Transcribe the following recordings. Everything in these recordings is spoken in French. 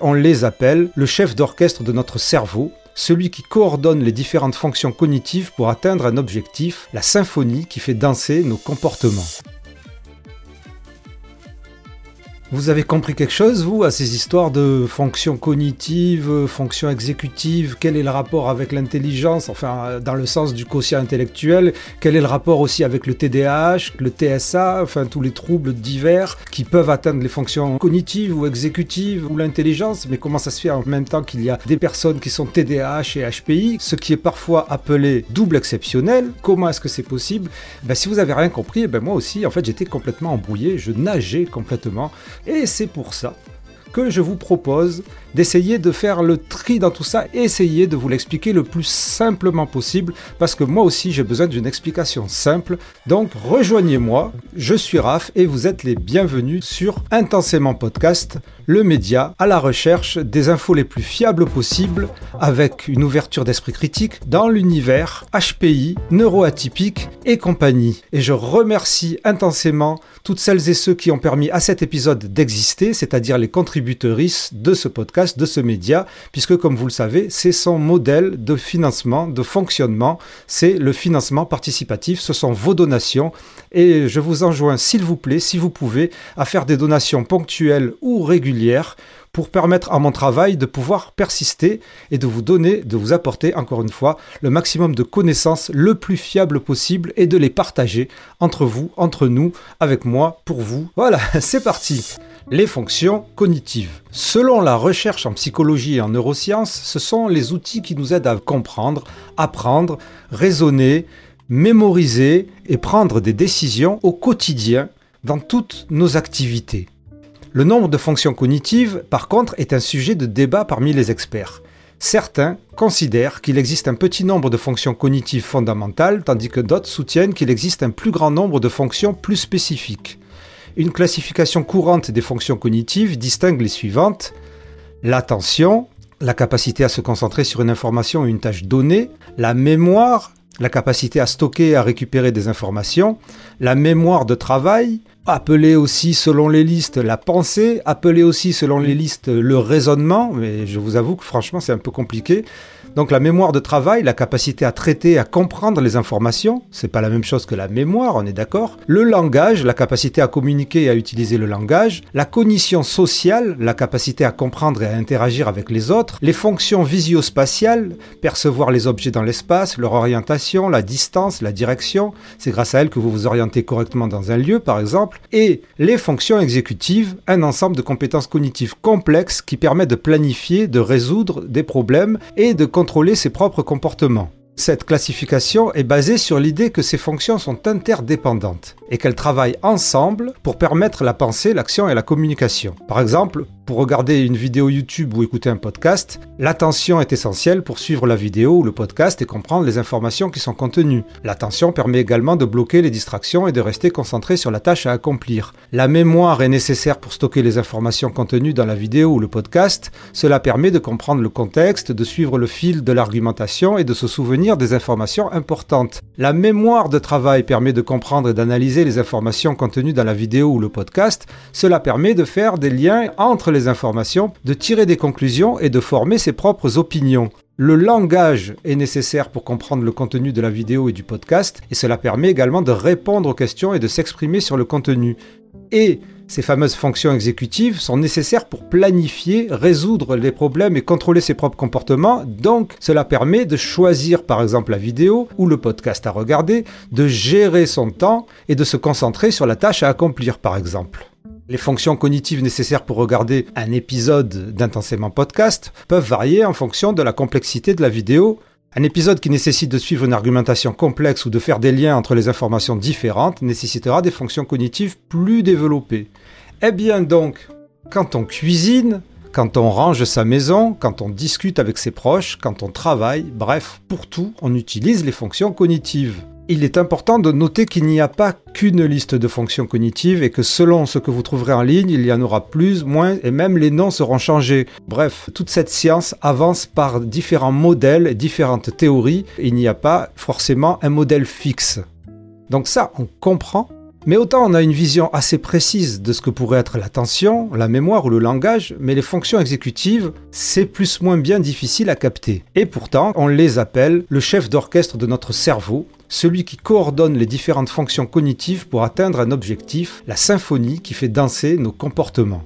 On les appelle le chef d'orchestre de notre cerveau, celui qui coordonne les différentes fonctions cognitives pour atteindre un objectif, la symphonie qui fait danser nos comportements. Vous avez compris quelque chose, vous, à ces histoires de fonctions cognitives, fonctions exécutives? Quel est le rapport avec l'intelligence? Enfin, dans le sens du quotient intellectuel. Quel est le rapport aussi avec le TDAH, le TSA Enfin, tous les troubles divers qui peuvent atteindre les fonctions cognitives ou exécutives ou l'intelligence? Mais comment ça se fait en même temps qu'il y a des personnes qui sont TDAH et HPI, ce qui est parfois appelé double exceptionnel? Comment est-ce que c'est possible? Ben, Si vous avez rien compris, ben, moi aussi, en fait, j'étais complètement embrouillé. Je nageais complètement. Et c'est pour ça que je vous propose d'essayer de faire le tri dans tout ça, essayer de vous l'expliquer le plus simplement possible, parce que moi aussi j'ai besoin d'une explication simple. Donc rejoignez-moi, je suis Raph et vous êtes les bienvenus sur Intensément Podcast, le média à la recherche des infos les plus fiables possibles, avec une ouverture d'esprit critique dans l'univers HPI, neuroatypique et compagnie. Et je remercie intensément toutes celles et ceux qui ont permis à cet épisode d'exister, c'est-à-dire les contributeuristes de ce podcast, de ce média, puisque comme vous le savez, c'est son modèle de financement, de fonctionnement, c'est le financement participatif, ce sont vos donations, et je vous enjoins, s'il vous plaît, si vous pouvez, à faire des donations ponctuelles ou régulières pour permettre à mon travail de pouvoir persister et de vous donner, de vous apporter encore une fois le maximum de connaissances le plus fiable possible et de les partager entre vous, entre nous, avec moi, pour vous. Voilà, c'est parti les fonctions cognitives. Selon la recherche en psychologie et en neurosciences, ce sont les outils qui nous aident à comprendre, apprendre, raisonner, mémoriser et prendre des décisions au quotidien dans toutes nos activités. Le nombre de fonctions cognitives, par contre, est un sujet de débat parmi les experts. Certains considèrent qu'il existe un petit nombre de fonctions cognitives fondamentales, tandis que d'autres soutiennent qu'il existe un plus grand nombre de fonctions plus spécifiques. Une classification courante des fonctions cognitives distingue les suivantes. L'attention, la capacité à se concentrer sur une information ou une tâche donnée, la mémoire, la capacité à stocker et à récupérer des informations, la mémoire de travail, appelé aussi selon les listes la pensée, appelé aussi selon les listes le raisonnement, mais je vous avoue que franchement c'est un peu compliqué. Donc la mémoire de travail, la capacité à traiter, à comprendre les informations, c'est pas la même chose que la mémoire, on est d'accord. Le langage, la capacité à communiquer et à utiliser le langage. La cognition sociale, la capacité à comprendre et à interagir avec les autres. Les fonctions visio-spatiales, percevoir les objets dans l'espace, leur orientation, la distance, la direction. C'est grâce à elles que vous vous orientez correctement dans un lieu, par exemple. Et les fonctions exécutives, un ensemble de compétences cognitives complexes qui permet de planifier, de résoudre des problèmes et de ses propres comportements. Cette classification est basée sur l'idée que ces fonctions sont interdépendantes et qu'elles travaillent ensemble pour permettre la pensée, l'action et la communication. Par exemple, pour regarder une vidéo YouTube ou écouter un podcast, l'attention est essentielle pour suivre la vidéo ou le podcast et comprendre les informations qui sont contenues. L'attention permet également de bloquer les distractions et de rester concentré sur la tâche à accomplir. La mémoire est nécessaire pour stocker les informations contenues dans la vidéo ou le podcast. Cela permet de comprendre le contexte, de suivre le fil de l'argumentation et de se souvenir des informations importantes. La mémoire de travail permet de comprendre et d'analyser les informations contenues dans la vidéo ou le podcast. Cela permet de faire des liens entre les informations, de tirer des conclusions et de former ses propres opinions. Le langage est nécessaire pour comprendre le contenu de la vidéo et du podcast, et cela permet également de répondre aux questions et de s'exprimer sur le contenu. Et ces fameuses fonctions exécutives sont nécessaires pour planifier, résoudre les problèmes et contrôler ses propres comportements. Donc, cela permet de choisir par exemple la vidéo ou le podcast à regarder, de gérer son temps et de se concentrer sur la tâche à accomplir par exemple. Les fonctions cognitives nécessaires pour regarder un épisode d'intensément podcast peuvent varier en fonction de la complexité de la vidéo. Un épisode qui nécessite de suivre une argumentation complexe ou de faire des liens entre les informations différentes nécessitera des fonctions cognitives plus développées. Eh bien donc, quand on cuisine, quand on range sa maison, quand on discute avec ses proches, quand on travaille, bref, pour tout, on utilise les fonctions cognitives. Il est important de noter qu'il n'y a pas qu'une liste de fonctions cognitives et que selon ce que vous trouverez en ligne, il y en aura plus, moins et même les noms seront changés. Bref, toute cette science avance par différents modèles, différentes théories. Il n'y a pas forcément un modèle fixe. Donc ça, on comprend Mais autant on a une vision assez précise de ce que pourrait être l'attention, la mémoire ou le langage, mais les fonctions exécutives, c'est plus moins bien difficile à capter. Et pourtant, on les appelle le chef d'orchestre de notre cerveau, celui qui coordonne les différentes fonctions cognitives pour atteindre un objectif, la symphonie qui fait danser nos comportements.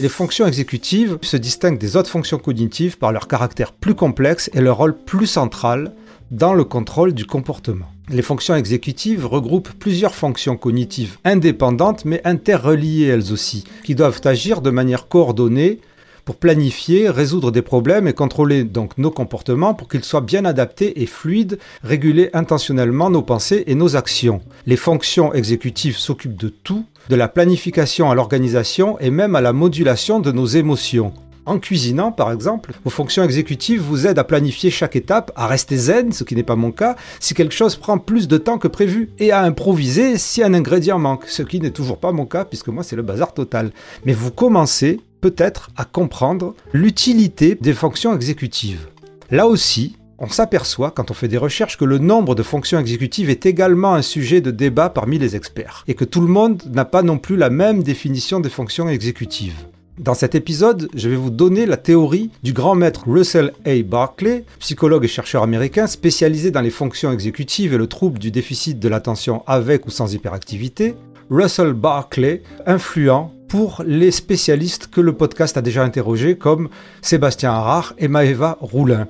Les fonctions exécutives se distinguent des autres fonctions cognitives par leur caractère plus complexe et leur rôle plus central dans le contrôle du comportement. Les fonctions exécutives regroupent plusieurs fonctions cognitives indépendantes mais interreliées elles aussi, qui doivent agir de manière coordonnée pour planifier, résoudre des problèmes et contrôler donc nos comportements pour qu'ils soient bien adaptés et fluides, réguler intentionnellement nos pensées et nos actions. Les fonctions exécutives s'occupent de tout, de la planification à l'organisation et même à la modulation de nos émotions. En cuisinant, par exemple, vos fonctions exécutives vous aident à planifier chaque étape, à rester zen, ce qui n'est pas mon cas, si quelque chose prend plus de temps que prévu, et à improviser si un ingrédient manque, ce qui n'est toujours pas mon cas, puisque moi c'est le bazar total. Mais vous commencez peut-être à comprendre l'utilité des fonctions exécutives. Là aussi, on s'aperçoit quand on fait des recherches que le nombre de fonctions exécutives est également un sujet de débat parmi les experts, et que tout le monde n'a pas non plus la même définition des fonctions exécutives. Dans cet épisode, je vais vous donner la théorie du grand maître Russell A. Barclay, psychologue et chercheur américain spécialisé dans les fonctions exécutives et le trouble du déficit de l'attention avec ou sans hyperactivité. Russell Barclay, influent pour les spécialistes que le podcast a déjà interrogés comme Sébastien Harard et Maeva Roulin.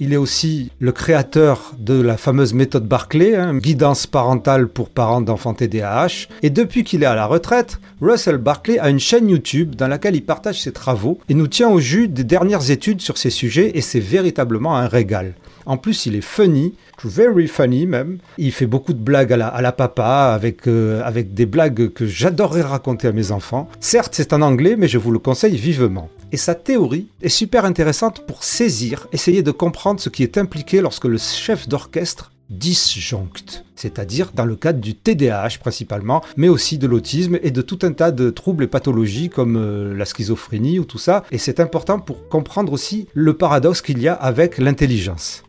Il est aussi le créateur de la fameuse méthode Barclay, hein, guidance parentale pour parents d'enfants TDAH. Et depuis qu'il est à la retraite, Russell Barclay a une chaîne YouTube dans laquelle il partage ses travaux et nous tient au jus des dernières études sur ces sujets et c'est véritablement un régal. En plus, il est funny, very funny même. Il fait beaucoup de blagues à la, papa, avec, euh, avec des blagues que j'adorerais raconter à mes enfants. Certes, c'est en anglais, mais je vous le conseille vivement. Et sa théorie est super intéressante pour saisir, essayer de comprendre ce qui est impliqué lorsque le chef d'orchestre disjoncte, c'est-à-dire dans le cadre du TDAH principalement, mais aussi de l'autisme et de tout un tas de troubles et pathologies comme euh, la schizophrénie ou tout ça. Et c'est important pour comprendre aussi le paradoxe qu'il y a avec l'intelligence.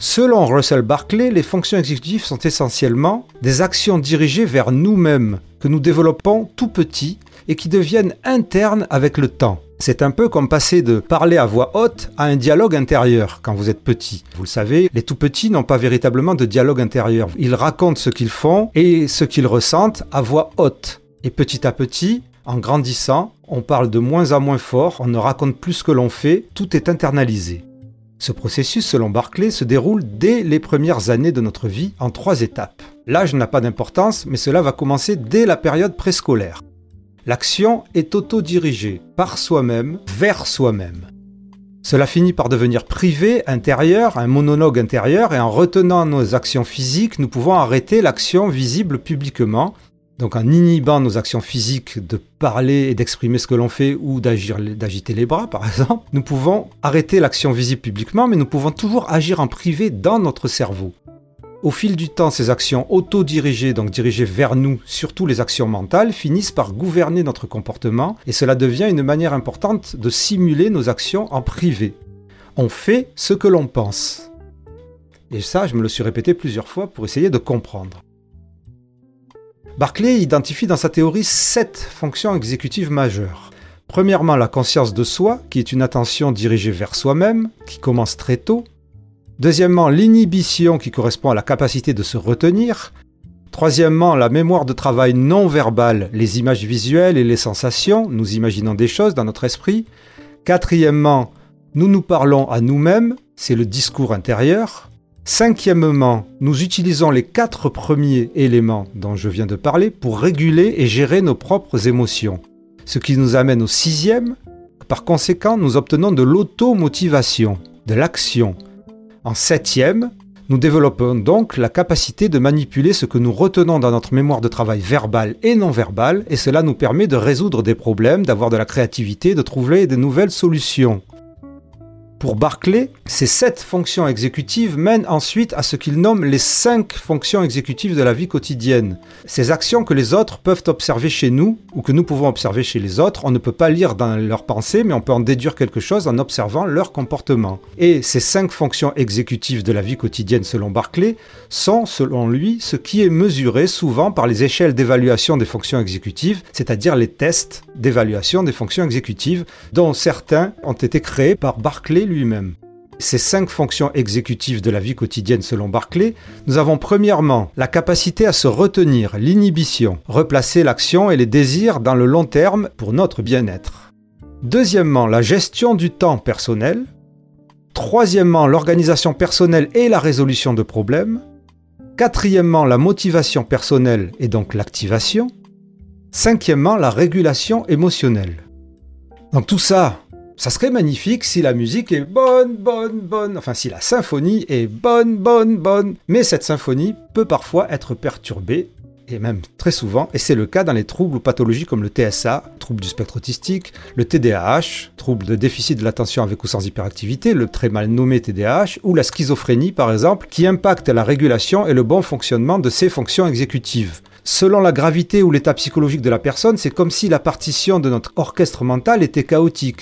Selon Russell Barclay, les fonctions exécutives sont essentiellement des actions dirigées vers nous-mêmes, que nous développons tout petit et qui deviennent internes avec le temps. C'est un peu comme passer de parler à voix haute à un dialogue intérieur quand vous êtes petit. Vous le savez, les tout petits n'ont pas véritablement de dialogue intérieur. Ils racontent ce qu'ils font et ce qu'ils ressentent à voix haute. Et petit à petit, en grandissant, on parle de moins en moins fort, on ne raconte plus ce que l'on fait, tout est internalisé. Ce processus, selon Barclay, se déroule dès les premières années de notre vie en trois étapes. L'âge n'a pas d'importance, mais cela va commencer dès la période préscolaire. L'action est autodirigée par soi-même vers soi-même. Cela finit par devenir privé, intérieur, un monologue intérieur, et en retenant nos actions physiques, nous pouvons arrêter l'action visible publiquement. Donc en inhibant nos actions physiques de parler et d'exprimer ce que l'on fait ou d'agiter les bras par exemple, nous pouvons arrêter l'action visible publiquement, mais nous pouvons toujours agir en privé dans notre cerveau. Au fil du temps, ces actions autodirigées, donc dirigées vers nous, surtout les actions mentales, finissent par gouverner notre comportement et cela devient une manière importante de simuler nos actions en privé. On fait ce que l'on pense. Et ça, je me le suis répété plusieurs fois pour essayer de comprendre. Barclay identifie dans sa théorie sept fonctions exécutives majeures. Premièrement, la conscience de soi, qui est une attention dirigée vers soi-même, qui commence très tôt, Deuxièmement, l'inhibition qui correspond à la capacité de se retenir. Troisièmement, la mémoire de travail non verbale, les images visuelles et les sensations, nous imaginons des choses dans notre esprit. Quatrièmement, nous nous parlons à nous-mêmes, c'est le discours intérieur. Cinquièmement, nous utilisons les quatre premiers éléments dont je viens de parler pour réguler et gérer nos propres émotions. Ce qui nous amène au sixième, par conséquent, nous obtenons de l'automotivation, de l'action, en septième, nous développons donc la capacité de manipuler ce que nous retenons dans notre mémoire de travail verbale et non verbale, et cela nous permet de résoudre des problèmes, d'avoir de la créativité, de trouver de nouvelles solutions. Pour Barclay, ces sept fonctions exécutives mènent ensuite à ce qu'il nomme les cinq fonctions exécutives de la vie quotidienne. Ces actions que les autres peuvent observer chez nous ou que nous pouvons observer chez les autres, on ne peut pas lire dans leurs pensées, mais on peut en déduire quelque chose en observant leur comportement. Et ces cinq fonctions exécutives de la vie quotidienne selon Barclay sont, selon lui, ce qui est mesuré souvent par les échelles d'évaluation des fonctions exécutives, c'est-à-dire les tests d'évaluation des fonctions exécutives, dont certains ont été créés par Barclay lui-même. Ces cinq fonctions exécutives de la vie quotidienne selon Barclay, nous avons premièrement la capacité à se retenir, l'inhibition, replacer l'action et les désirs dans le long terme pour notre bien-être. Deuxièmement, la gestion du temps personnel. Troisièmement, l'organisation personnelle et la résolution de problèmes. Quatrièmement, la motivation personnelle et donc l'activation. Cinquièmement, la régulation émotionnelle. Donc tout ça, ça serait magnifique si la musique est bonne, bonne, bonne, enfin si la symphonie est bonne, bonne, bonne. Mais cette symphonie peut parfois être perturbée, et même très souvent, et c'est le cas dans les troubles ou pathologies comme le TSA, trouble du spectre autistique, le TDAH, trouble de déficit de l'attention avec ou sans hyperactivité, le très mal nommé TDAH, ou la schizophrénie par exemple, qui impacte la régulation et le bon fonctionnement de ces fonctions exécutives. Selon la gravité ou l'état psychologique de la personne, c'est comme si la partition de notre orchestre mental était chaotique.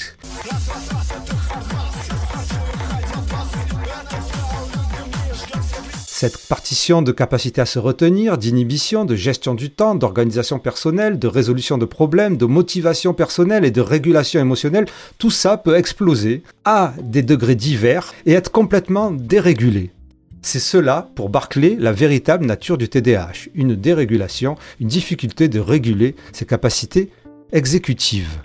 Cette partition de capacité à se retenir, d'inhibition, de gestion du temps, d'organisation personnelle, de résolution de problèmes, de motivation personnelle et de régulation émotionnelle, tout ça peut exploser à des degrés divers et être complètement dérégulé. C'est cela, pour Barclay, la véritable nature du TDAH, une dérégulation, une difficulté de réguler ses capacités exécutives.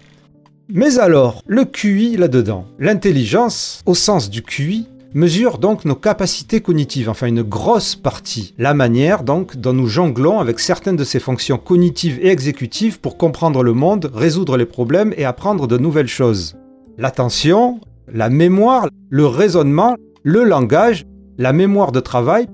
Mais alors, le QI là-dedans, l'intelligence, au sens du QI, mesure donc nos capacités cognitives, enfin une grosse partie, la manière donc dont nous jonglons avec certaines de ces fonctions cognitives et exécutives pour comprendre le monde, résoudre les problèmes et apprendre de nouvelles choses. L'attention, la mémoire, le raisonnement, le langage la mémoire de travail,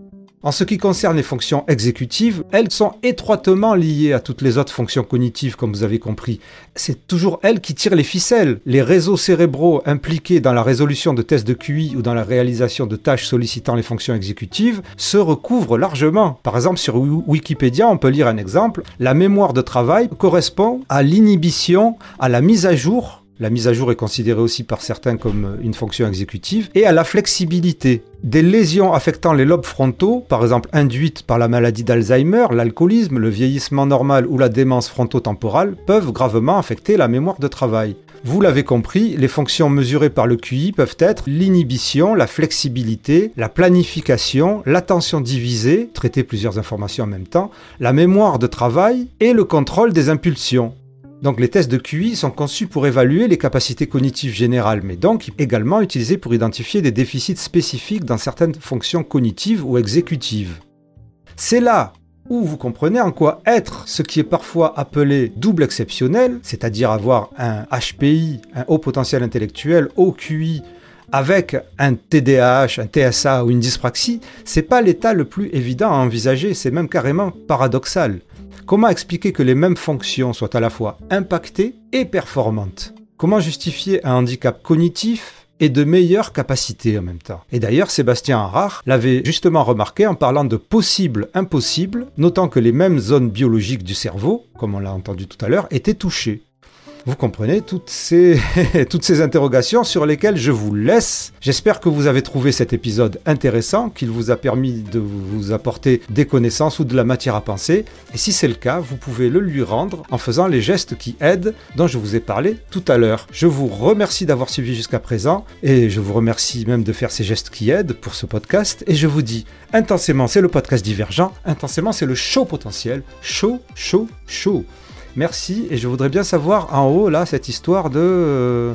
en ce qui concerne les fonctions exécutives, elles sont étroitement liées à toutes les autres fonctions cognitives, comme vous avez compris. C'est toujours elles qui tirent les ficelles. Les réseaux cérébraux impliqués dans la résolution de tests de QI ou dans la réalisation de tâches sollicitant les fonctions exécutives se recouvrent largement. Par exemple, sur Wikipédia, on peut lire un exemple. La mémoire de travail correspond à l'inhibition, à la mise à jour la mise à jour est considérée aussi par certains comme une fonction exécutive, et à la flexibilité. Des lésions affectant les lobes frontaux, par exemple induites par la maladie d'Alzheimer, l'alcoolisme, le vieillissement normal ou la démence frontotemporale, peuvent gravement affecter la mémoire de travail. Vous l'avez compris, les fonctions mesurées par le QI peuvent être l'inhibition, la flexibilité, la planification, l'attention divisée, traiter plusieurs informations en même temps, la mémoire de travail et le contrôle des impulsions. Donc les tests de QI sont conçus pour évaluer les capacités cognitives générales, mais donc également utilisés pour identifier des déficits spécifiques dans certaines fonctions cognitives ou exécutives. C'est là où vous comprenez en quoi être ce qui est parfois appelé double exceptionnel, c'est-à-dire avoir un HPI, un haut potentiel intellectuel, haut QI, avec un TDAH, un TSA ou une dyspraxie, c'est pas l'état le plus évident à envisager, c'est même carrément paradoxal. Comment expliquer que les mêmes fonctions soient à la fois impactées et performantes? Comment justifier un handicap cognitif et de meilleures capacités en même temps? Et d'ailleurs, Sébastien Harard l'avait justement remarqué en parlant de possible impossible, notant que les mêmes zones biologiques du cerveau, comme on l'a entendu tout à l'heure, étaient touchées. Vous comprenez toutes ces, interrogations sur lesquelles je vous laisse. J'espère que vous avez trouvé cet épisode intéressant, qu'il vous a permis de vous apporter des connaissances ou de la matière à penser. Et si c'est le cas, vous pouvez le lui rendre en faisant les gestes qui aident dont je vous ai parlé tout à l'heure. Je vous remercie d'avoir suivi jusqu'à présent et je vous remercie même de faire ces gestes qui aident pour ce podcast. Et je vous dis intensément, c'est le podcast divergent. Intensément, c'est le show potentiel. Show, show, show. Merci. Et je voudrais bien savoir en haut, là, cette histoire de. Euh,